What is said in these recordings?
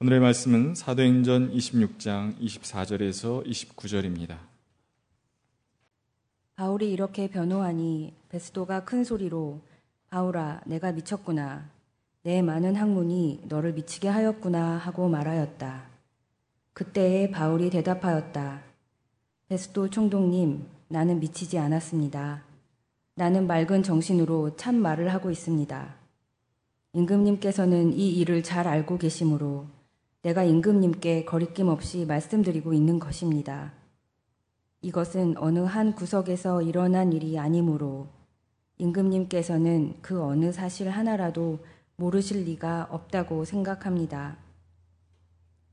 오늘의 말씀은 사도행전 26장 24절에서 29절입니다. 바울이 이렇게 변호하니 베스도가 큰 소리로 바울아 내가 미쳤구나 내 많은 학문이 너를 미치게 하였구나 하고 말하였다. 그때에 바울이 대답하였다. 베스도 총독님 나는 미치지 않았습니다. 나는 맑은 정신으로 참 말을 하고 있습니다. 임금님께서는 이 일을 잘 알고 계시므로 내가 임금님께 거리낌 없이 말씀드리고 있는 것입니다. 이것은 어느 한 구석에서 일어난 일이 아니므로 임금님께서는 그 어느 사실 하나라도 모르실 리가 없다고 생각합니다.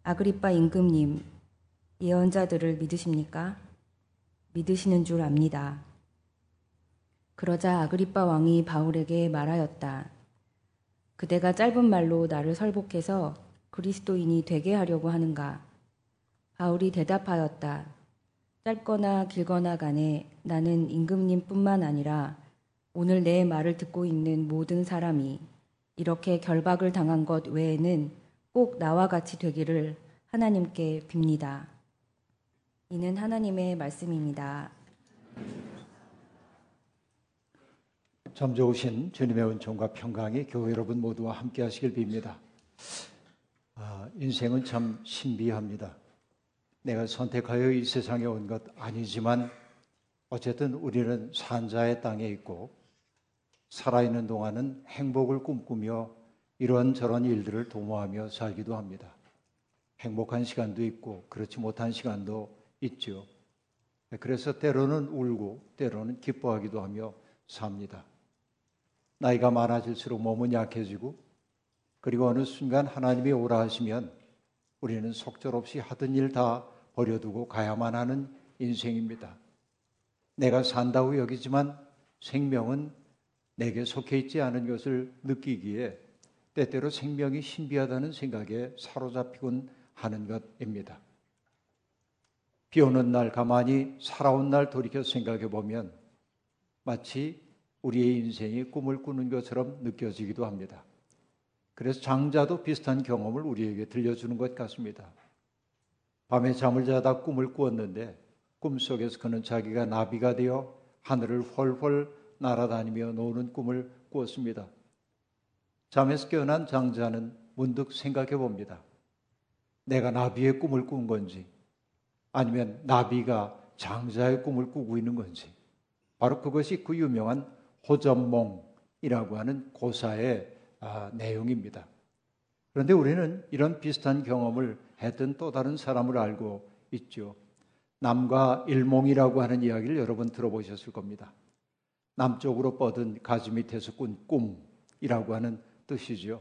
아그리빠 임금님, 예언자들을 믿으십니까? 믿으시는 줄 압니다. 그러자 아그리빠 왕이 바울에게 말하였다. 그대가 짧은 말로 나를 설복해서 그리스도인이 되게 하려고 하는가? 바울이 대답하였다. 짧거나 길거나 간에 나는 임금님뿐만 아니라 오늘 내 말을 듣고 있는 모든 사람이 이렇게 결박을 당한 것 외에는 꼭 나와 같이 되기를 하나님께 빕니다. 이는 하나님의 말씀입니다. 참 좋으신 주님의 은총과 평강이 교회 여러분 모두와 함께 하시길 빕니다. 아, 인생은 참 신비합니다. 내가 선택하여 이 세상에 온 것 아니지만 어쨌든 우리는 산자의 땅에 있고 살아있는 동안은 행복을 꿈꾸며 이런저런 일들을 도모하며 살기도 합니다. 행복한 시간도 있고 그렇지 못한 시간도 있죠. 그래서 때로는 울고 때로는 기뻐하기도 하며 삽니다. 나이가 많아질수록 몸은 약해지고 그리고 어느 순간 하나님이 오라 하시면 우리는 속절없이 하던 일 다 버려두고 가야만 하는 인생입니다. 내가 산다고 여기지만 생명은 내게 속해 있지 않은 것을 느끼기에 때때로 생명이 신비하다는 생각에 사로잡히곤 하는 것입니다. 비 오는 날 가만히 살아온 날 돌이켜 생각해 보면 마치 우리의 인생이 꿈을 꾸는 것처럼 느껴지기도 합니다. 그래서 장자도 비슷한 경험을 우리에게 들려주는 것 같습니다. 밤에 잠을 자다 꿈을 꾸었는데 꿈속에서 그는 자기가 나비가 되어 하늘을 훨훨 날아다니며 노는 꿈을 꾸었습니다. 잠에서 깨어난 장자는 문득 생각해 봅니다. 내가 나비의 꿈을 꾼 건지 아니면 나비가 장자의 꿈을 꾸고 있는 건지 바로 그것이 그 유명한 호전몽이라고 하는 고사의 아, 내용입니다. 그런데 우리는 이런 비슷한 경험을 했던 또 다른 사람을 알고 있죠. 남과 일몽이라고 하는 이야기를 여러 번 들어보셨을 겁니다. 남쪽으로 뻗은 가지 밑에서 꾼 꿈이라고 하는 뜻이지요.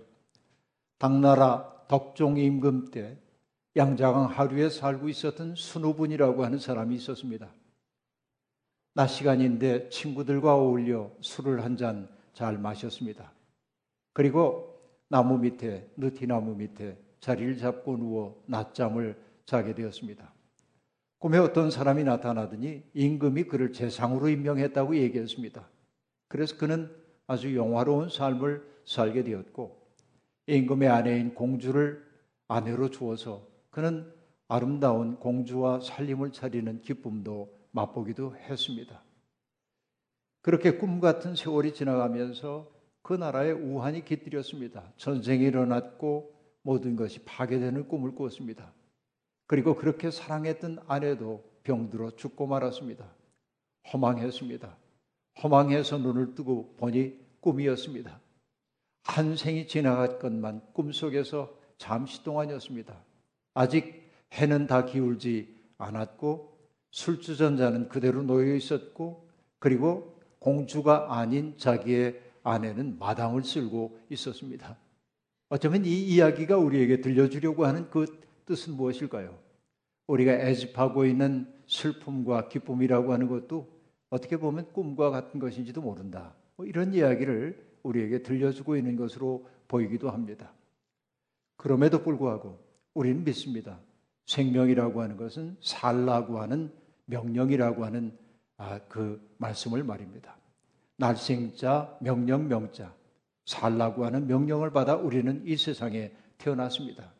당나라 덕종 임금 때 양자강 하류에 살고 있었던 순우분이라고 하는 사람이 있었습니다. 낮 시간인데 친구들과 어울려 술을 한 잔 잘 마셨습니다. 그리고 나무 밑에, 느티나무 밑에 자리를 잡고 누워 낮잠을 자게 되었습니다. 꿈에 어떤 사람이 나타나더니 임금이 그를 재상으로 임명했다고 얘기했습니다. 그래서 그는 아주 영화로운 삶을 살게 되었고 임금의 아내인 공주를 아내로 주어서 그는 아름다운 공주와 살림을 차리는 기쁨도 맛보기도 했습니다. 그렇게 꿈 같은 세월이 지나가면서 그 나라의 우환이 깃들였습니다. 전쟁이 일어났고 모든 것이 파괴되는 꿈을 꾸었습니다. 그리고 그렇게 사랑했던 아내도 병들어 죽고 말았습니다. 허망했습니다. 허망해서 눈을 뜨고 보니 꿈이었습니다. 한 생이 지나갔건만 꿈속에서 잠시 동안이었습니다. 아직 해는 다 기울지 않았고 술주전자는 그대로 놓여 있었고 그리고 공주가 아닌 자기의 아내는 마당을 쓸고 있었습니다. 어쩌면 이 이야기가 우리에게 들려주려고 하는 그 뜻은 무엇일까요? 우리가 애집하고 있는 슬픔과 기쁨이라고 하는 것도 어떻게 보면 꿈과 같은 것인지도 모른다. 뭐 이런 이야기를 우리에게 들려주고 있는 것으로 보이기도 합니다. 그럼에도 불구하고 우리는 믿습니다. 생명이라고 하는 것은 살라고 하는 명령이라고 하는 아, 그 말씀을 말입니다. 날생자, 명령, 명자, 살라고 하는 명령을 받아 우리는 이 세상에 태어났습니다.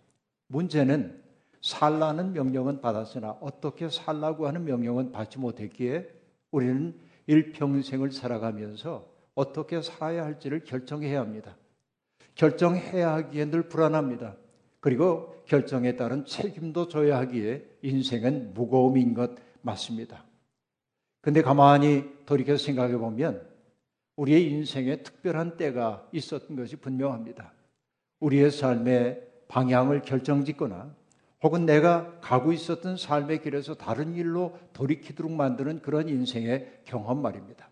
문제는 살라는 명령은 받았으나 어떻게 살라고 하는 명령은 받지 못했기에 우리는 일평생을 살아가면서 어떻게 살아야 할지를 결정해야 합니다. 결정해야 하기에 늘 불안합니다. 그리고 결정에 따른 책임도 져야 하기에 인생은 무거움인 것 맞습니다. 근데 가만히 돌이켜 생각해 보면 우리의 인생에 특별한 때가 있었던 것이 분명합니다. 우리의 삶의 방향을 결정짓거나 혹은 내가 가고 있었던 삶의 길에서 다른 일로 돌이키도록 만드는 그런 인생의 경험 말입니다.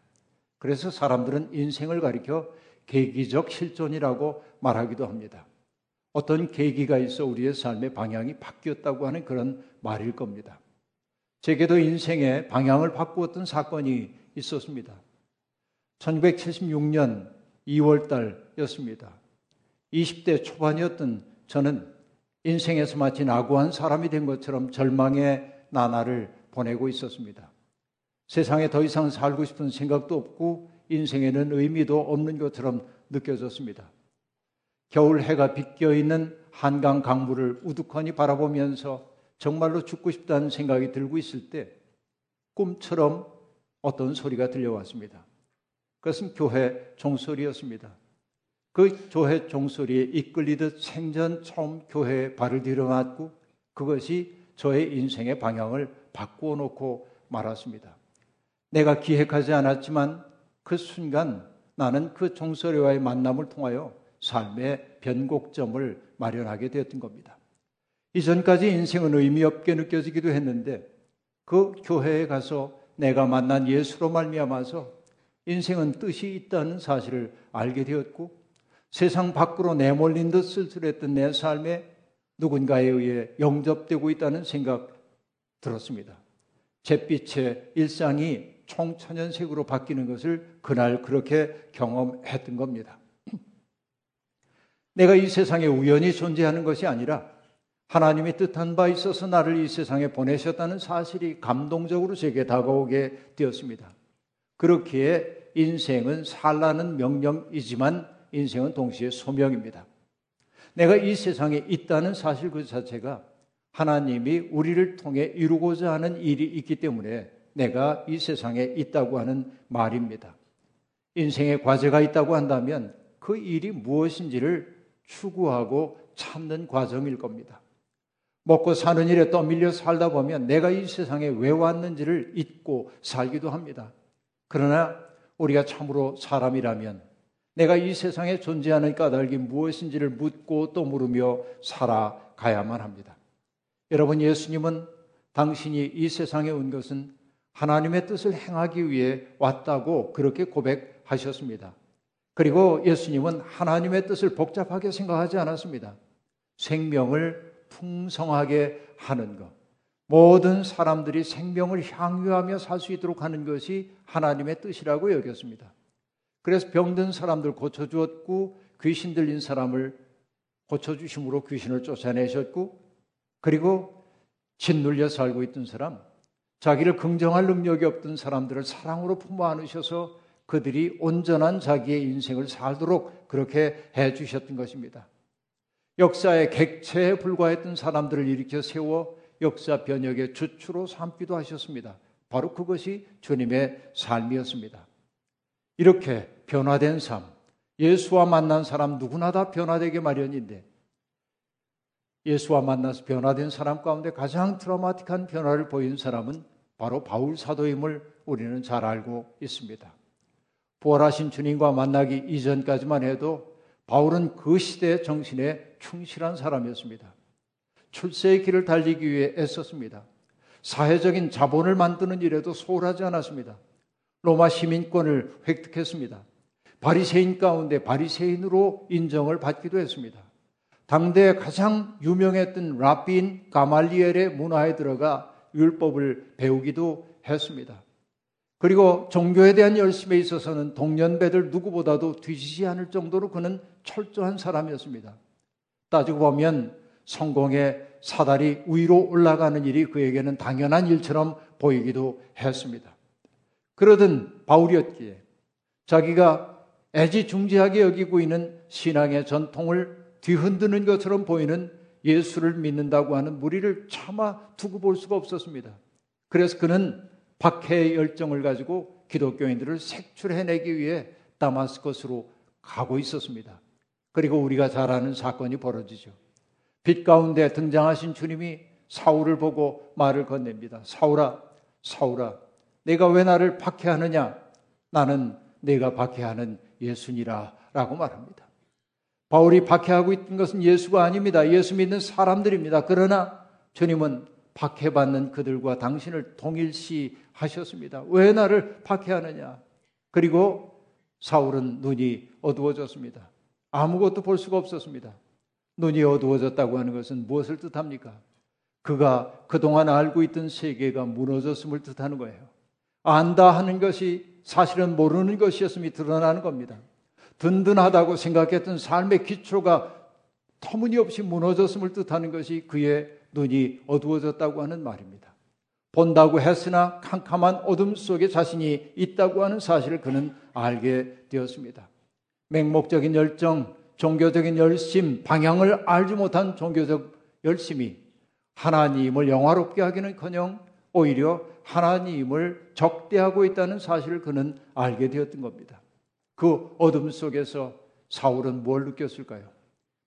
그래서 사람들은 인생을 가리켜 계기적 실존이라고 말하기도 합니다. 어떤 계기가 있어 우리의 삶의 방향이 바뀌었다고 하는 그런 말일 겁니다. 제게도 인생의 방향을 바꾸었던 사건이 있었습니다. 1976년 2월 달이었습니다. 20대 초반이었던 저는 인생에서 마치 낙오한 사람이 된 것처럼 절망의 나날을 보내고 있었습니다. 세상에 더 이상 살고 싶은 생각도 없고 인생에는 의미도 없는 것처럼 느껴졌습니다. 겨울 해가 비껴 있는 한강 강물을 우두커니 바라보면서 정말로 죽고 싶다는 생각이 들고 있을 때 꿈처럼 어떤 소리가 들려왔습니다. 그것은 교회 종소리였습니다. 그 교회 종소리에 이끌리듯 생전 처음 교회에 발을 들여맞고 그것이 저의 인생의 방향을 바꾸어 놓고 말았습니다. 내가 기획하지 않았지만 그 순간 나는 그 종소리와의 만남을 통하여 삶의 변곡점을 마련하게 되었던 겁니다. 이전까지 인생은 의미 없게 느껴지기도 했는데 그 교회에 가서 내가 만난 예수로 말미암아서 인생은 뜻이 있다는 사실을 알게 되었고 세상 밖으로 내몰린 듯 쓸쓸했던 내 삶에 누군가에 의해 영접되고 있다는 생각 들었습니다. 잿빛의 일상이 총천연색으로 바뀌는 것을 그날 그렇게 경험했던 겁니다. 내가 이 세상에 우연히 존재하는 것이 아니라 하나님의 뜻한 바 있어서 나를 이 세상에 보내셨다는 사실이 감동적으로 제게 다가오게 되었습니다. 그렇기에 인생은 살라는 명령이지만 인생은 동시에 소명입니다. 내가 이 세상에 있다는 사실 그 자체가 하나님이 우리를 통해 이루고자 하는 일이 있기 때문에 내가 이 세상에 있다고 하는 말입니다. 인생에 과제가 있다고 한다면 그 일이 무엇인지를 추구하고 찾는 과정일 겁니다. 먹고 사는 일에 떠밀려 살다 보면 내가 이 세상에 왜 왔는지를 잊고 살기도 합니다. 그러나 우리가 참으로 사람이라면 내가 이 세상에 존재하는 까닭이 무엇인지를 묻고 또 물으며 살아가야만 합니다. 여러분, 예수님은 당신이 이 세상에 온 것은 하나님의 뜻을 행하기 위해 왔다고 그렇게 고백하셨습니다. 그리고 예수님은 하나님의 뜻을 복잡하게 생각하지 않았습니다. 생명을 풍성하게 하는 것. 모든 사람들이 생명을 향유하며 살 수 있도록 하는 것이 하나님의 뜻이라고 여겼습니다. 그래서 병든 사람들 고쳐주었고 귀신 들린 사람을 고쳐주심으로 귀신을 쫓아내셨고 그리고 짓눌려 살고 있던 사람, 자기를 긍정할 능력이 없던 사람들을 사랑으로 품어 안으셔서 그들이 온전한 자기의 인생을 살도록 그렇게 해 주셨던 것입니다. 역사의 객체에 불과했던 사람들을 일으켜 세워 역사 변혁의 주추로 삼기도 하셨습니다. 바로 그것이 주님의 삶이었습니다. 이렇게 변화된 삶, 예수와 만난 사람 누구나 다 변화되게 마련인데 예수와 만나서 변화된 사람 가운데 가장 트라우마틱한 변화를 보인 사람은 바로 바울 사도임을 우리는 잘 알고 있습니다. 부활하신 주님과 만나기 이전까지만 해도 바울은 그 시대의 정신에 충실한 사람이었습니다. 출세의 길을 달리기 위해 애썼습니다. 사회적인 자본을 만드는 일에도 소홀하지 않았습니다. 로마 시민권을 획득했습니다. 바리새인 가운데 바리새인으로 인정을 받기도 했습니다. 당대 가장 유명했던 라빈 가말리엘의 문화에 들어가 율법을 배우기도 했습니다. 그리고 종교에 대한 열심에 있어서는 동년배들 누구보다도 뒤지지 않을 정도로 그는 철저한 사람이었습니다. 따지고 보면 성공의 사다리 위로 올라가는 일이 그에게는 당연한 일처럼 보이기도 했습니다. 그러던 바울이었기에 자기가 애지중지하게 여기고 있는 신앙의 전통을 뒤흔드는 것처럼 보이는 예수를 믿는다고 하는 무리를 차마 두고 볼 수가 없었습니다. 그래서 그는 박해의 열정을 가지고 기독교인들을 색출해내기 위해 다마스커스로 가고 있었습니다. 그리고 우리가 잘 아는 사건이 벌어지죠. 빛 가운데 등장하신 주님이 사울을 보고 말을 건넵니다. 사울아, 사울아, 내가 왜 나를 박해하느냐? 나는 내가 박해하는 예수니라 라고 말합니다. 바울이 박해하고 있던 것은 예수가 아닙니다. 예수 믿는 사람들입니다. 그러나 주님은 박해받는 그들과 당신을 동일시 하셨습니다. 왜 나를 박해하느냐? 그리고 사울은 눈이 어두워졌습니다. 아무것도 볼 수가 없었습니다. 눈이 어두워졌다고 하는 것은 무엇을 뜻합니까? 그가 그동안 알고 있던 세계가 무너졌음을 뜻하는 거예요. 안다 하는 것이 사실은 모르는 것이었음이 드러나는 겁니다. 든든하다고 생각했던 삶의 기초가 터무니없이 무너졌음을 뜻하는 것이 그의 눈이 어두워졌다고 하는 말입니다. 본다고 했으나 캄캄한 어둠 속에 자신이 있다고 하는 사실을 그는 알게 되었습니다. 맹목적인 열정, 종교적인 열심, 방향을 알지 못한 종교적 열심이 하나님을 영화롭게 하기는 커녕 오히려 하나님을 적대하고 있다는 사실을 그는 알게 되었던 겁니다. 그 어둠 속에서 사울은 뭘 느꼈을까요?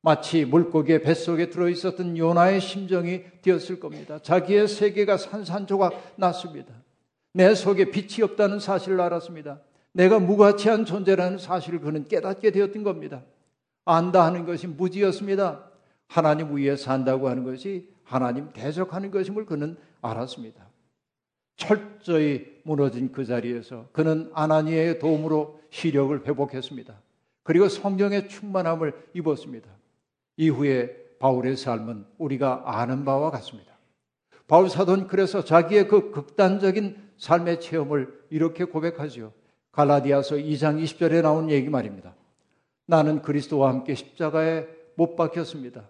마치 물고기의 뱃속에 들어있었던 요나의 심정이 되었을 겁니다. 자기의 세계가 산산조각 났습니다. 내 속에 빛이 없다는 사실을 알았습니다. 내가 무가치한 존재라는 사실을 그는 깨닫게 되었던 겁니다. 안다 하는 것이 무지였습니다. 하나님 위에 산다고 하는 것이 하나님 대적하는 것임을 그는 알았습니다. 철저히 무너진 그 자리에서 그는 아나니의 도움으로 시력을 회복했습니다. 그리고 성령의 충만함을 입었습니다. 이후에 바울의 삶은 우리가 아는 바와 같습니다. 바울 사도는 그래서 자기의 그 극단적인 삶의 체험을 이렇게 고백하지요. 갈라디아서 2장 20절에 나온 얘기 말입니다. 나는 그리스도와 함께 십자가에 못 박혔습니다.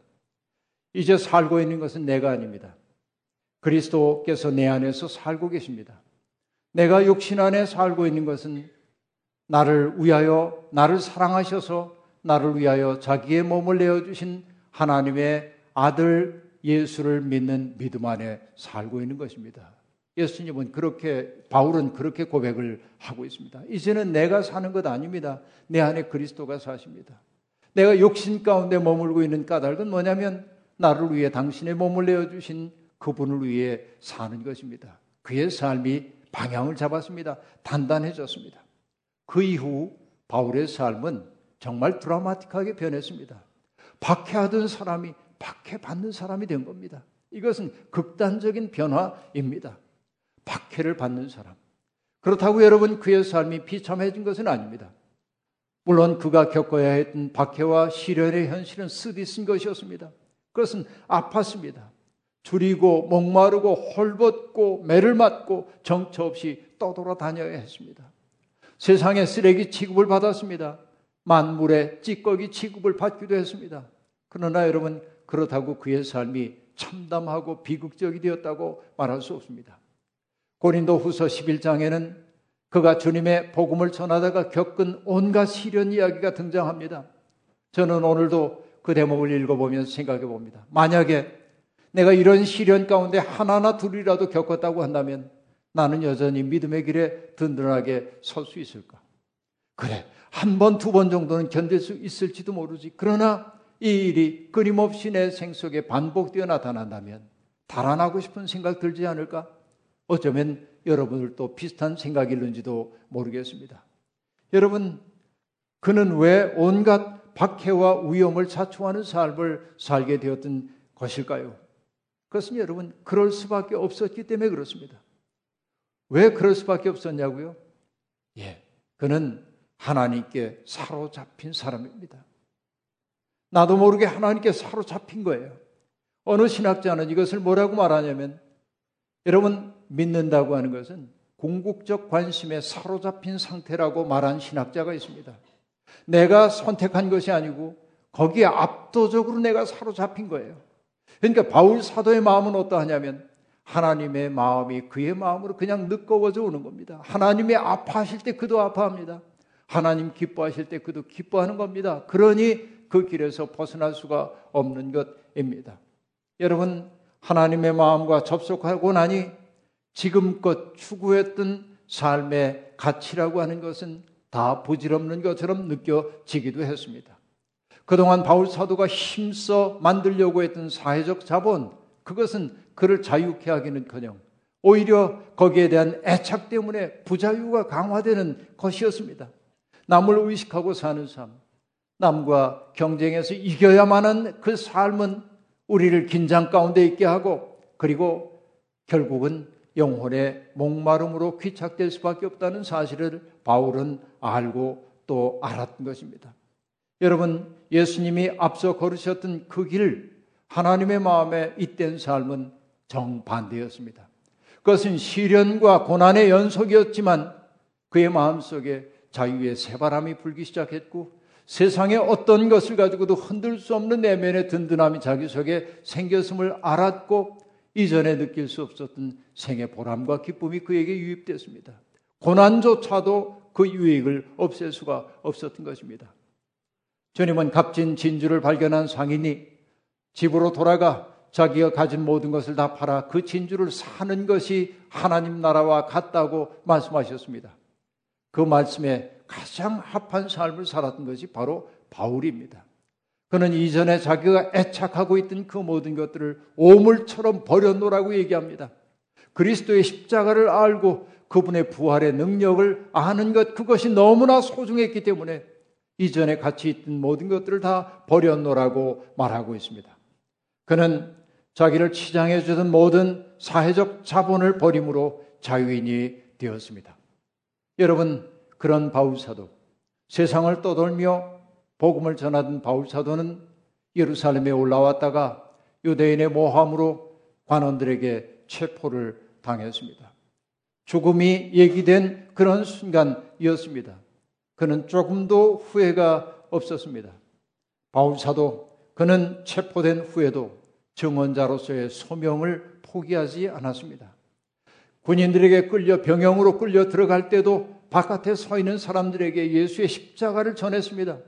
이제 살고 있는 것은 내가 아닙니다. 그리스도께서 내 안에서 살고 계십니다. 내가 육신 안에 살고 있는 것은 나를 위하여 나를 사랑하셔서 나를 위하여 자기의 몸을 내어 주신 하나님의 아들 예수를 믿는 믿음 안에 살고 있는 것입니다. 예수님은 그렇게 바울은 그렇게 고백을 하고 있습니다. 이제는 내가 사는 것 아닙니다. 내 안에 그리스도가 사십니다. 내가 욕심 가운데 머물고 있는 까닭은 뭐냐면 나를 위해 당신의 몸을 내어 주신 그분을 위해 사는 것입니다. 그의 삶이 방향을 잡았습니다. 단단해졌습니다. 그 이후 바울의 삶은 정말 드라마틱하게 변했습니다. 박해하던 사람이 박해받는 사람이 된 겁니다. 이것은 극단적인 변화입니다. 박해를 받는 사람. 그렇다고 여러분 그의 삶이 비참해진 것은 아닙니다. 물론 그가 겪어야 했던 박해와 시련의 현실은 쓰디 쓴 것이었습니다. 그것은 아팠습니다. 줄이고 목마르고 헐벗고 매를 맞고 정처 없이 떠돌아다녀야 했습니다. 세상에 쓰레기 취급을 받았습니다. 만물의 찌꺼기 취급을 받기도 했습니다. 그러나 여러분 그렇다고 그의 삶이 참담하고 비극적이 되었다고 말할 수 없습니다. 고린도 후서 11장에는 그가 주님의 복음을 전하다가 겪은 온갖 시련 이야기가 등장합니다. 저는 오늘도 그 대목을 읽어보면서 생각해 봅니다. 만약에 내가 이런 시련 가운데 하나나 둘이라도 겪었다고 한다면 나는 여전히 믿음의 길에 든든하게 설 수 있을까? 그래, 한 번, 두 번 정도는 견딜 수 있을지도 모르지. 그러나 이 일이 끊임없이 내 생 속에 반복되어 나타난다면 달아나고 싶은 생각 들지 않을까? 어쩌면 여러분들도 비슷한 생각일는지도 모르겠습니다. 여러분, 그는 왜 온갖 박해와 위험을 자초하는 삶을 살게 되었던 것일까요? 그것은 여러분, 그럴 수밖에 없었기 때문에 그렇습니다. 왜 그럴 수밖에 없었냐고요? 예, 그는 하나님께 사로잡힌 사람입니다. 나도 모르게 하나님께 사로잡힌 거예요. 어느 신학자는 이것을 뭐라고 말하냐면, 여러분, 믿는다고 하는 것은 궁극적 관심에 사로잡힌 상태라고 말한 신학자가 있습니다. 내가 선택한 것이 아니고 거기에 압도적으로 내가 사로잡힌 거예요. 그러니까 바울 사도의 마음은 어떠하냐면 하나님의 마음이 그의 마음으로 그냥 느껴져 오는 겁니다. 하나님이 아파하실 때 그도 아파합니다. 하나님 기뻐하실 때 그도 기뻐하는 겁니다. 그러니 그 길에서 벗어날 수가 없는 것입니다. 여러분, 하나님의 마음과 접속하고 나니 지금껏 추구했던 삶의 가치라고 하는 것은 다 부질없는 것처럼 느껴지기도 했습니다. 그동안 바울 사도가 힘써 만들려고 했던 사회적 자본, 그것은 그를 자유케 하기는커녕 오히려 거기에 대한 애착 때문에 부자유가 강화되는 것이었습니다. 남을 의식하고 사는 삶, 남과 경쟁해서 이겨야만 하는 그 삶은 우리를 긴장 가운데 있게 하고 그리고 결국은 영혼의 목마름으로 귀착될 수밖에 없다는 사실을 바울은 알고 또 알았던 것입니다. 여러분, 예수님이 앞서 걸으셨던 그 길, 하나님의 마음에 잇된 삶은 정반대였습니다. 그것은 시련과 고난의 연속이었지만 그의 마음속에 자유의 새바람이 불기 시작했고 세상의 어떤 것을 가지고도 흔들 수 없는 내면의 든든함이 자기 속에 생겼음을 알았고 이전에 느낄 수 없었던 생의 보람과 기쁨이 그에게 유입됐습니다. 고난조차도 그 유익을 없앨 수가 없었던 것입니다. 주님은 값진 진주를 발견한 상인이 집으로 돌아가 자기가 가진 모든 것을 다 팔아 그 진주를 사는 것이 하나님 나라와 같다고 말씀하셨습니다. 그 말씀에 가장 합한 삶을 살았던 것이 바로 바울입니다. 그는 이전에 자기가 애착하고 있던 그 모든 것들을 오물처럼 버려놓으라고 얘기합니다. 그리스도의 십자가를 알고 그분의 부활의 능력을 아는 것, 그것이 너무나 소중했기 때문에 이전에 같이 있던 모든 것들을 다 버려놓으라고 말하고 있습니다. 그는 자기를 치장해 주던 모든 사회적 자본을 버림으로 자유인이 되었습니다. 여러분, 그런 바울사도, 세상을 떠돌며 복음을 전하던 바울 사도는 예루살렘에 올라왔다가 유대인의 모함으로 관원들에게 체포를 당했습니다. 죽음이 얘기된 그런 순간이었습니다. 그는 조금도 후회가 없었습니다. 바울 사도 그는 체포된 후에도 증언자로서의 소명을 포기하지 않았습니다. 군인들에게 끌려 병영으로 끌려 들어갈 때도 바깥에 서 있는 사람들에게 예수의 십자가를 전했습니다.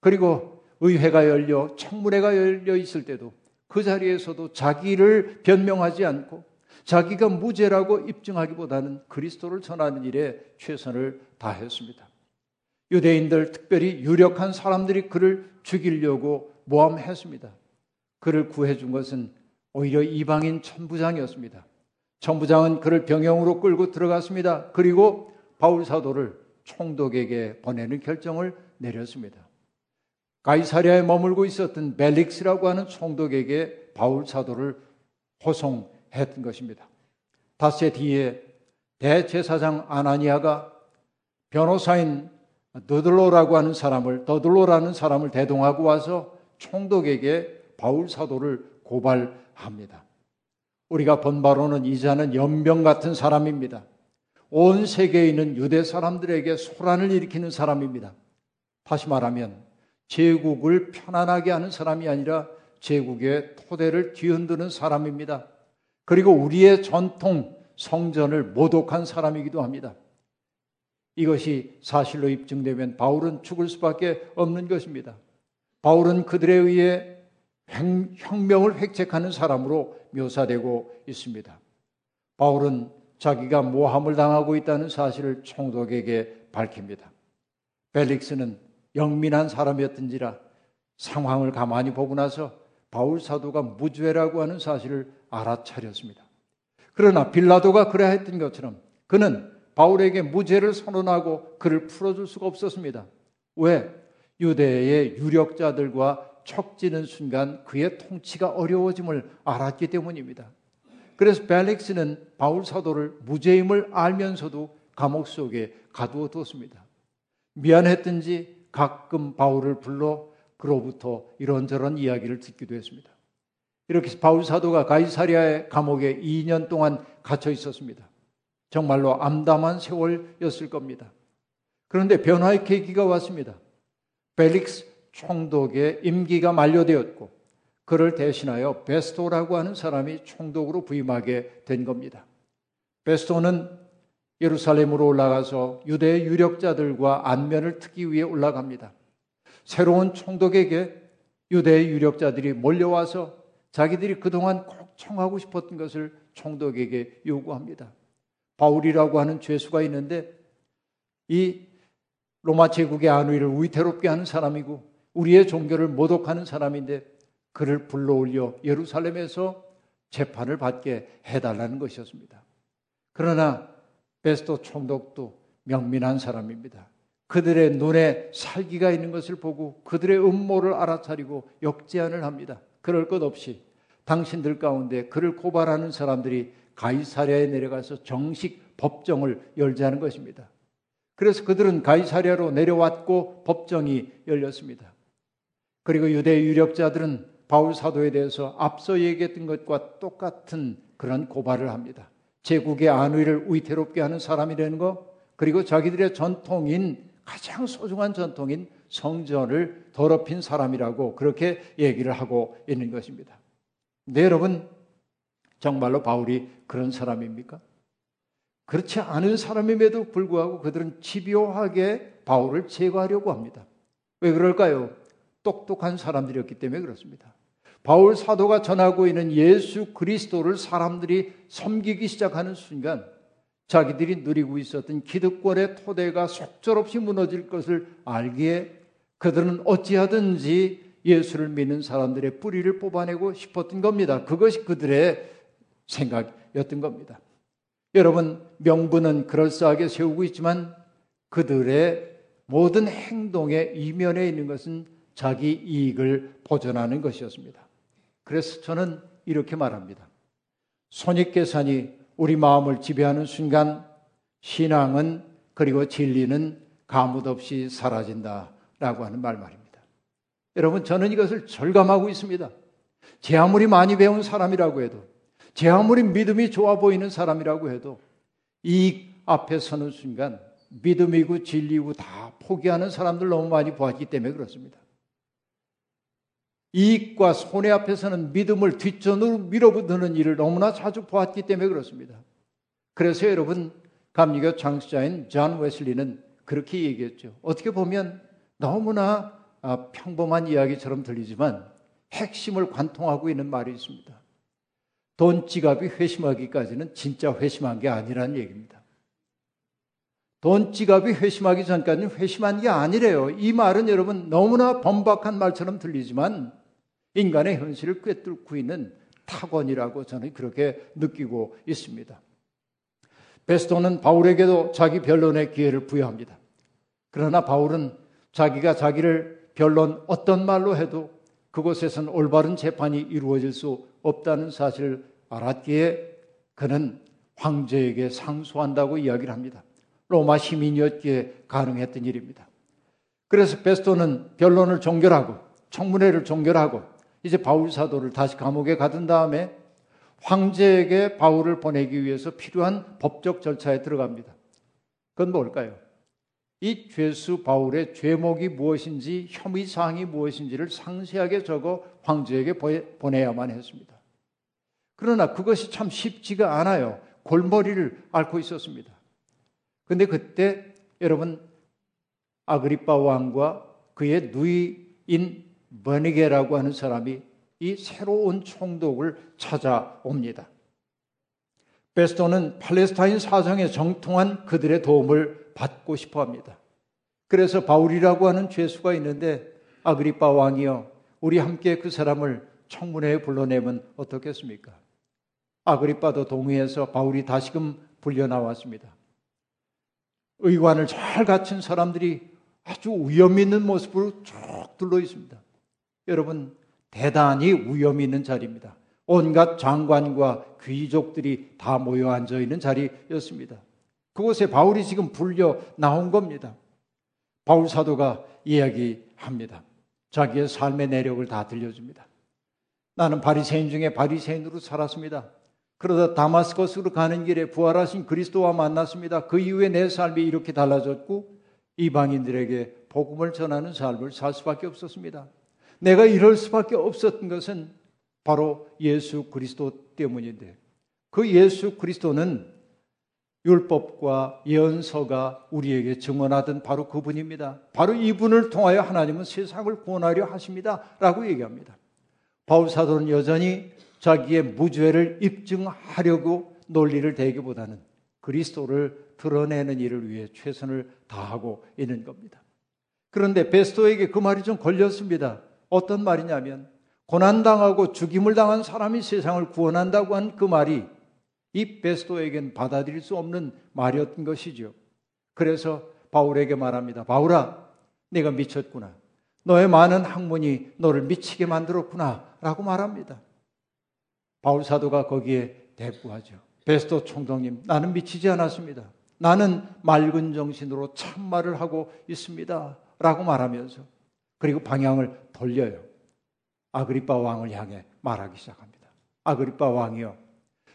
그리고 의회가 열려 청문회가 열려 있을 때도 그 자리에서도 자기를 변명하지 않고 자기가 무죄라고 입증하기보다는 그리스도를 전하는 일에 최선을 다했습니다. 유대인들 특별히 유력한 사람들이 그를 죽이려고 모함했습니다. 그를 구해준 것은 오히려 이방인 천부장이었습니다. 천부장은 그를 병영으로 끌고 들어갔습니다. 그리고 바울 사도를 총독에게 보내는 결정을 내렸습니다. 가이사리아에 머물고 있었던 벨릭스라고 하는 총독에게 바울 사도를 호송했던 것입니다. 닷새 뒤에 대제사장 아나니아가 변호사인 더들로라고 하는 사람을 더들로라는 사람을 대동하고 와서 총독에게 바울 사도를 고발합니다. 우리가 본 바로는 이자는 연병 같은 사람입니다. 온 세계에 있는 유대 사람들에게 소란을 일으키는 사람입니다. 다시 말하면 제국을 편안하게 하는 사람이 아니라 제국의 토대를 뒤흔드는 사람입니다. 그리고 우리의 전통 성전을 모독한 사람이기도 합니다. 이것이 사실로 입증되면 바울은 죽을 수밖에 없는 것입니다. 바울은 그들에 의해 혁명을 획책하는 사람으로 묘사되고 있습니다. 바울은 자기가 모함을 당하고 있다는 사실을 총독에게 밝힙니다. 벨릭스는 영민한 사람이었던지라 상황을 가만히 보고 나서 바울 사도가 무죄라고 하는 사실을 알아차렸습니다. 그러나 빌라도가 그래야 했던 것처럼 그는 바울에게 무죄를 선언하고 그를 풀어줄 수가 없었습니다. 왜? 유대의 유력자들과 척지는 순간 그의 통치가 어려워짐을 알았기 때문입니다. 그래서 벨릭스는 바울 사도를 무죄임을 알면서도 감옥 속에 가두어 뒀습니다. 미안했든지 가끔 바울을 불러 그로부터 이런저런 이야기를 듣기도 했습니다. 이렇게 바울 사도가 가이사리아의 감옥에 2년 동안 갇혀 있었습니다. 정말로 암담한 세월이었을 겁니다. 그런데 변화의 계기가 왔습니다. 벨릭스 총독의 임기가 만료되었고 그를 대신하여 베스토라고 하는 사람이 총독으로 부임하게 된 겁니다. 베스토는 예루살렘으로 올라가서 유대 유력자들과 안면을 트기 위해 올라갑니다. 새로운 총독에게 유대 유력자들이 몰려와서 자기들이 그동안 꼭 청하고 싶었던 것을 총독에게 요구합니다. 바울이라고 하는 죄수가 있는데 이 로마 제국의 안위를 위태롭게 하는 사람이고 우리의 종교를 모독하는 사람인데 그를 불러올려 예루살렘에서 재판을 받게 해달라는 것이었습니다. 그러나 베스토 총독도 명민한 사람입니다. 그들의 눈에 살기가 있는 것을 보고 그들의 음모를 알아차리고 역제안을 합니다. 그럴 것 없이 당신들 가운데 그를 고발하는 사람들이 가이사랴에 내려가서 정식 법정을 열자는 것입니다. 그래서 그들은 가이사랴로 내려왔고 법정이 열렸습니다. 그리고 유대 유력자들은 바울 사도에 대해서 앞서 얘기했던 것과 똑같은 그런 고발을 합니다. 제국의 안위를 위태롭게 하는 사람이라는 것, 그리고 자기들의 전통인 가장 소중한 전통인 성전을 더럽힌 사람이라고 그렇게 얘기를 하고 있는 것입니다. 네, 여러분, 정말로 바울이 그런 사람입니까? 그렇지 않은 사람임에도 불구하고 그들은 집요하게 바울을 제거하려고 합니다. 왜 그럴까요? 똑똑한 사람들이었기 때문에 그렇습니다. 바울 사도가 전하고 있는 예수 그리스도를 사람들이 섬기기 시작하는 순간 자기들이 누리고 있었던 기득권의 토대가 속절없이 무너질 것을 알기에 그들은 어찌하든지 예수를 믿는 사람들의 뿌리를 뽑아내고 싶었던 겁니다. 그것이 그들의 생각이었던 겁니다. 여러분, 명분은 그럴싸하게 세우고 있지만 그들의 모든 행동의 이면에 있는 것은 자기 이익을 보존하는 것이었습니다. 그래서 저는 이렇게 말합니다. 손익계산이 우리 마음을 지배하는 순간 신앙은 그리고 진리는 가뭇 없이 사라진다라고 하는 말 말입니다. 여러분 저는 이것을 절감하고 있습니다. 제 아무리 많이 배운 사람이라고 해도 제 아무리 믿음이 좋아 보이는 사람이라고 해도 이 앞에 서는 순간 믿음이고 진리고 다 포기하는 사람들 너무 많이 보았기 때문에 그렇습니다. 이익과 손해 앞에서는 믿음을 뒷전으로 밀어붙이는 일을 너무나 자주 보았기 때문에 그렇습니다. 그래서 여러분 감리교 창시자인 존 웨슬리는 그렇게 얘기했죠. 어떻게 보면 너무나 아, 평범한 이야기처럼 들리지만 핵심을 관통하고 있는 말이 있습니다. 돈 지갑이 회심하기까지는 진짜 회심한 게 아니라는 얘기입니다. 돈 지갑이 회심하기 전까지는 회심한 게 아니래요. 이 말은 여러분 너무나 범박한 말처럼 들리지만 인간의 현실을 꿰뚫고 있는 타건이라고 저는 그렇게 느끼고 있습니다. 베스토는 바울에게도 자기 변론의 기회를 부여합니다. 그러나 바울은 자기가 자기를 변론 어떤 말로 해도 그곳에선 올바른 재판이 이루어질 수 없다는 사실을 알았기에 그는 황제에게 상소한다고 이야기를 합니다. 로마 시민이었기에 가능했던 일입니다. 그래서 베스토는 변론을 종결하고 청문회를 종결하고 이제 바울 사도를 다시 감옥에 가둔 다음에 황제에게 바울을 보내기 위해서 필요한 법적 절차에 들어갑니다. 그건 뭘까요? 이 죄수 바울의 죄목이 무엇인지 혐의 사항이 무엇인지를 상세하게 적어 황제에게 보내야만 했습니다. 그러나 그것이 참 쉽지가 않아요. 골머리를 앓고 있었습니다. 근데 그때 여러분 아그리파 왕과 그의 누이인 버니게라고 하는 사람이 이 새로운 총독을 찾아옵니다. 베스토는 팔레스타인 사정에 정통한 그들의 도움을 받고 싶어 합니다. 그래서 바울이라고 하는 죄수가 있는데 아그리파 왕이여 우리 함께 그 사람을 청문회에 불러내면 어떻겠습니까? 아그리파도 동의해서 바울이 다시금 불려 나왔습니다. 의관을 잘 갖춘 사람들이 아주 위험 있는 모습으로 쭉 둘러 있습니다. 여러분, 대단히 위험 있는 자리입니다. 온갖 장관과 귀족들이 다 모여 앉아 있는 자리였습니다. 그곳에 바울이 지금 불려 나온 겁니다. 바울 사도가 이야기합니다. 자기의 삶의 내력을 다 들려줍니다. 나는 바리새인 중에 바리새인으로 살았습니다. 그러다 다마스커스로 가는 길에 부활하신 그리스도와 만났습니다. 그 이후에 내 삶이 이렇게 달라졌고 이방인들에게 복음을 전하는 삶을 살 수밖에 없었습니다. 내가 이럴 수밖에 없었던 것은 바로 예수 그리스도 때문인데 그 예수 그리스도는 율법과 예언서가 우리에게 증언하던 바로 그분입니다. 바로 이분을 통하여 하나님은 세상을 구원하려 하십니다. 라고 얘기합니다. 바울 사도는 여전히 자기의 무죄를 입증하려고 논리를 대기보다는 그리스도를 드러내는 일을 위해 최선을 다하고 있는 겁니다. 그런데 베스토에게 그 말이 좀 걸렸습니다. 어떤 말이냐면 고난당하고 죽임을 당한 사람이 세상을 구원한다고 한 그 말이 이 베스토에겐 받아들일 수 없는 말이었던 것이죠. 그래서 바울에게 말합니다. 바울아, 네가 미쳤구나. 너의 많은 학문이 너를 미치게 만들었구나. 라고 말합니다. 바울 사도가 거기에 대꾸하죠. 베스토 총독님, 나는 미치지 않았습니다. 나는 맑은 정신으로 참말을 하고 있습니다. 라고 말하면서 그리고 방향을 돌려요. 아그리파 왕을 향해 말하기 시작합니다. 아그리파 왕이요.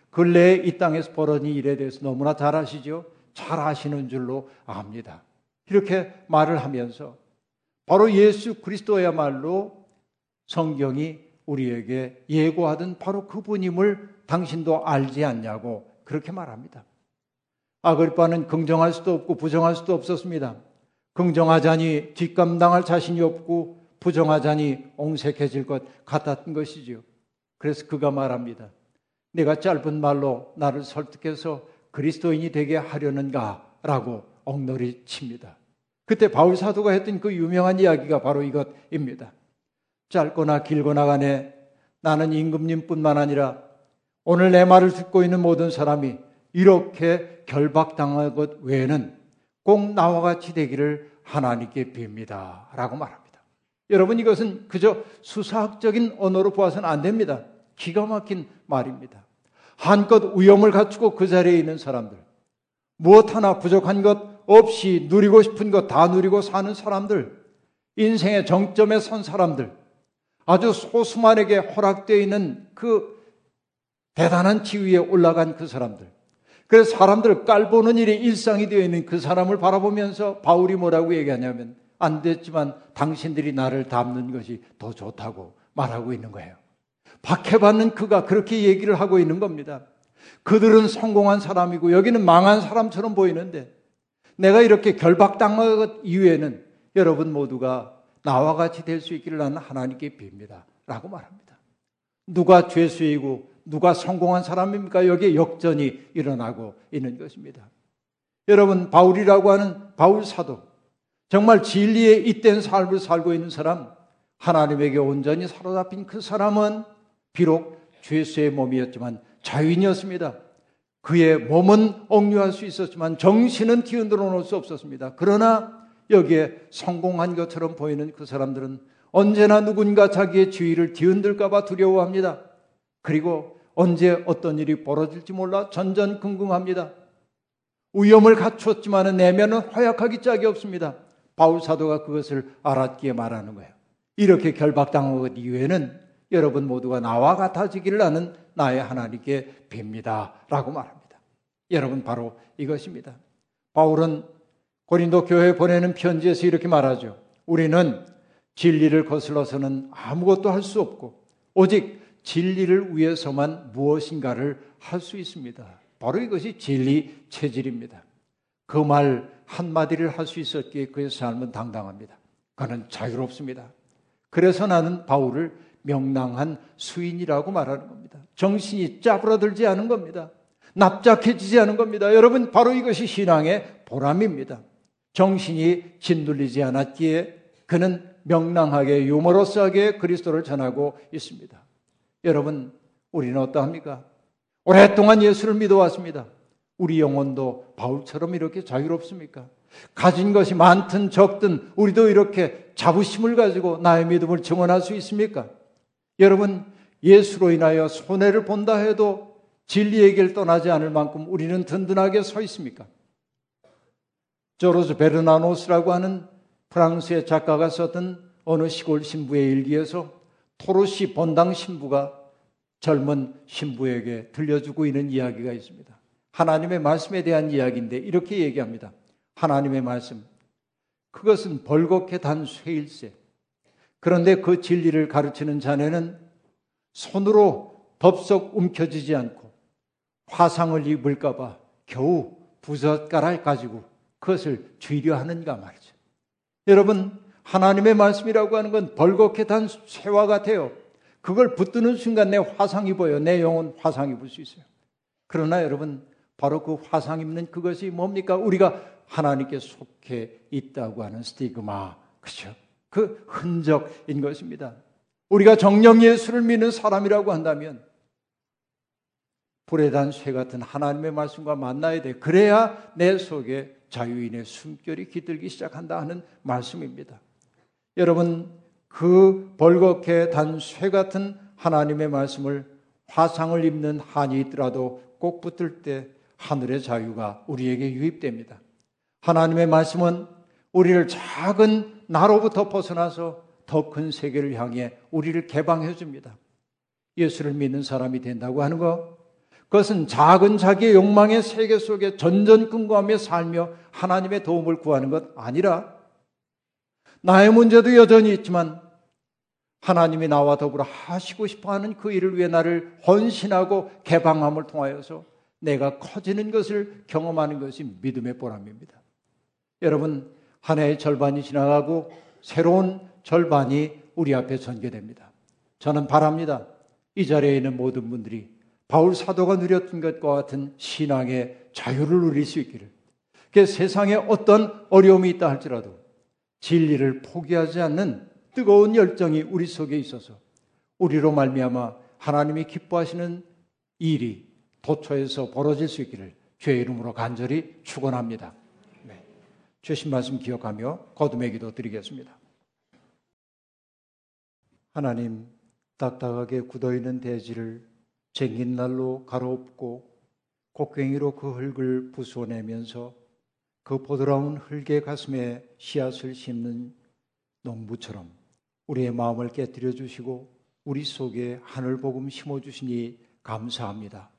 근래에 이 땅에서 벌어진 일에 대해서 너무나 잘 아시죠? 잘 아시는 줄로 압니다. 이렇게 말을 하면서 바로 예수 그리스도야말로 성경이 우리에게 예고하던 바로 그분임을 당신도 알지 않냐고 그렇게 말합니다. 아그리파는 긍정할 수도 없고 부정할 수도 없었습니다. 긍정하자니 뒷감당할 자신이 없고 부정하자니 옹색해질 것 같았던 것이지요. 그래서 그가 말합니다. 내가 짧은 말로 나를 설득해서 그리스도인이 되게 하려는가? 라고 엉너리 칩니다. 그때 바울 사도가 했던 그 유명한 이야기가 바로 이것입니다. 짧거나 길거나 간에 나는 임금님뿐만 아니라 오늘 내 말을 듣고 있는 모든 사람이 이렇게 결박당할 것 외에는 꼭 나와 같이 되기를 하나님께 빕니다. 라고 말합니다. 여러분 이것은 그저 수사학적인 언어로 보아서는 안 됩니다. 기가 막힌 말입니다. 한껏 위험을 갖추고 그 자리에 있는 사람들, 무엇 하나 부족한 것 없이 누리고 싶은 것 다 누리고 사는 사람들, 인생의 정점에 선 사람들, 아주 소수만에게 허락되어 있는 그 대단한 지위에 올라간 그 사람들. 그래서 사람들을 깔보는 일이 일상이 되어 있는 그 사람을 바라보면서 바울이 뭐라고 얘기하냐면 안 됐지만 당신들이 나를 닮는 것이 더 좋다고 말하고 있는 거예요. 박해받는 그가 그렇게 얘기를 하고 있는 겁니다. 그들은 성공한 사람이고 여기는 망한 사람처럼 보이는데 내가 이렇게 결박당한 것 이후에는 여러분 모두가 나와 같이 될 수 있기를 나는 하나님께 빕니다. 라고 말합니다. 누가 죄수이고 누가 성공한 사람입니까? 여기에 역전이 일어나고 있는 것입니다. 여러분, 바울이라고 하는 바울 사도, 정말 진리에 잇된 삶을 살고 있는 사람, 하나님에게 온전히 사로잡힌 그 사람은 비록 죄수의 몸이었지만 자유인이었습니다. 그의 몸은 억류할 수 있었지만 정신은 뒤흔들어 놓을 수 없었습니다. 그러나 여기에 성공한 것처럼 보이는 그 사람들은 언제나 누군가 자기의 지위를 뒤흔들까봐 두려워합니다. 그리고 언제 어떤 일이 벌어질지 몰라 전전긍긍합니다. 위험을 갖추었지만 내면은 허약하기 짝이 없습니다. 바울 사도가 그것을 알았기에 말하는 거예요. 이렇게 결박당한 것 이후에는 여러분 모두가 나와 같아지기를 나는 나의 하나님께 빕니다. 라고 말합니다. 여러분 바로 이것입니다. 바울은 고린도 교회에 보내는 편지에서 이렇게 말하죠. 우리는 진리를 거슬러서는 아무것도 할 수 없고 오직 진리를 위해서만 무엇인가를 할 수 있습니다. 바로 이것이 진리 체질입니다. 그 말 한마디를 할 수 있었기에 그의 삶은 당당합니다. 그는 자유롭습니다. 그래서 나는 바울을 명랑한 수인이라고 말하는 겁니다. 정신이 짜부러들지 않은 겁니다. 납작해지지 않은 겁니다. 여러분, 바로 이것이 신앙의 보람입니다. 정신이 짓눌리지 않았기에 그는 명랑하게 유머러스하게 그리스도를 전하고 있습니다. 여러분, 우리는 어떠합니까? 오랫동안 예수를 믿어왔습니다. 우리 영혼도 바울처럼 이렇게 자유롭습니까? 가진 것이 많든 적든 우리도 이렇게 자부심을 가지고 나의 믿음을 증언할 수 있습니까? 여러분, 예수로 인하여 손해를 본다 해도 진리의 길 떠나지 않을 만큼 우리는 든든하게 서 있습니까? 조르즈 베르나노스라고 하는 프랑스의 작가가 썼던 어느 시골 신부의 일기에서 토르시 본당 신부가 젊은 신부에게 들려주고 있는 이야기가 있습니다. 하나님의 말씀에 대한 이야기인데 이렇게 얘기합니다. 하나님의 말씀. 그것은 벌겋게 단 쇠일세. 그런데 그 진리를 가르치는 자네는 손으로 덥석 움켜쥐지 않고 화상을 입을까봐 겨우 부젓가락 가지고 그것을 쥐려 하는가 말이죠. 여러분, 하나님의 말씀이라고 하는 건 벌겋게 단 쇠와 같아요. 그걸 붙드는 순간 내 화상 입어요. 내 영혼 화상 입을 수 있어요. 그러나 여러분, 바로 그 화상 입는 그것이 뭡니까? 우리가 하나님께 속해 있다고 하는 스티그마. 그죠? 그 흔적인 것입니다. 우리가 정령 예수를 믿는 사람이라고 한다면 불에 단 쇠 같은 하나님의 말씀과 만나야 돼. 그래야 내 속에 자유인의 숨결이 깃들기 시작한다 하는 말씀입니다. 여러분, 그 벌겋게 단 쇠 같은 하나님의 말씀을 화상을 입는 한이 있더라도 꼭 붙들 때 하늘의 자유가 우리에게 유입됩니다. 하나님의 말씀은 우리를 작은 나로부터 벗어나서 더 큰 세계를 향해 우리를 개방해 줍니다. 예수를 믿는 사람이 된다고 하는 것, 그것은 작은 자기의 욕망의 세계 속에 전전긍긍하며 살며 하나님의 도움을 구하는 것 아니라 나의 문제도 여전히 있지만 하나님이 나와 더불어 하시고 싶어 하는 그 일을 위해 나를 헌신하고 개방함을 통하여서 내가 커지는 것을 경험하는 것이 믿음의 보람입니다. 여러분, 한 해의 절반이 지나가고 새로운 절반이 우리 앞에 전개됩니다. 저는 바랍니다. 이 자리에 있는 모든 분들이 바울 사도가 누렸던 것과 같은 신앙의 자유를 누릴 수 있기를. 그 세상에 어떤 어려움이 있다 할지라도 진리를 포기하지 않는 뜨거운 열정이 우리 속에 있어서 우리로 말미암아 하나님이 기뻐하시는 일이 도처에서 벌어질 수 있기를 주의 이름으로 간절히 축원합니다. 네. 주신 말씀 기억하며 거듭의 기도 드리겠습니다. 하나님 딱딱하게 굳어있는 대지를 쟁긴 날로 가로엎고 곡괭이로 그 흙을 부숴내면서 그 보드라운 흙의 가슴에 씨앗을 심는 농부처럼 우리의 마음을 깨뜨려 주시고 우리 속에 하늘 복음 심어 주시니 감사합니다.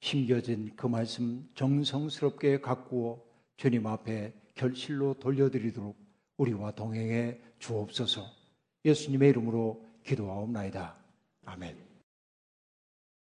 심겨진 그 말씀 정성스럽게 가꾸어 주님 앞에 결실로 돌려드리도록 우리와 동행해 주옵소서. 예수님의 이름으로 기도하옵나이다. 아멘.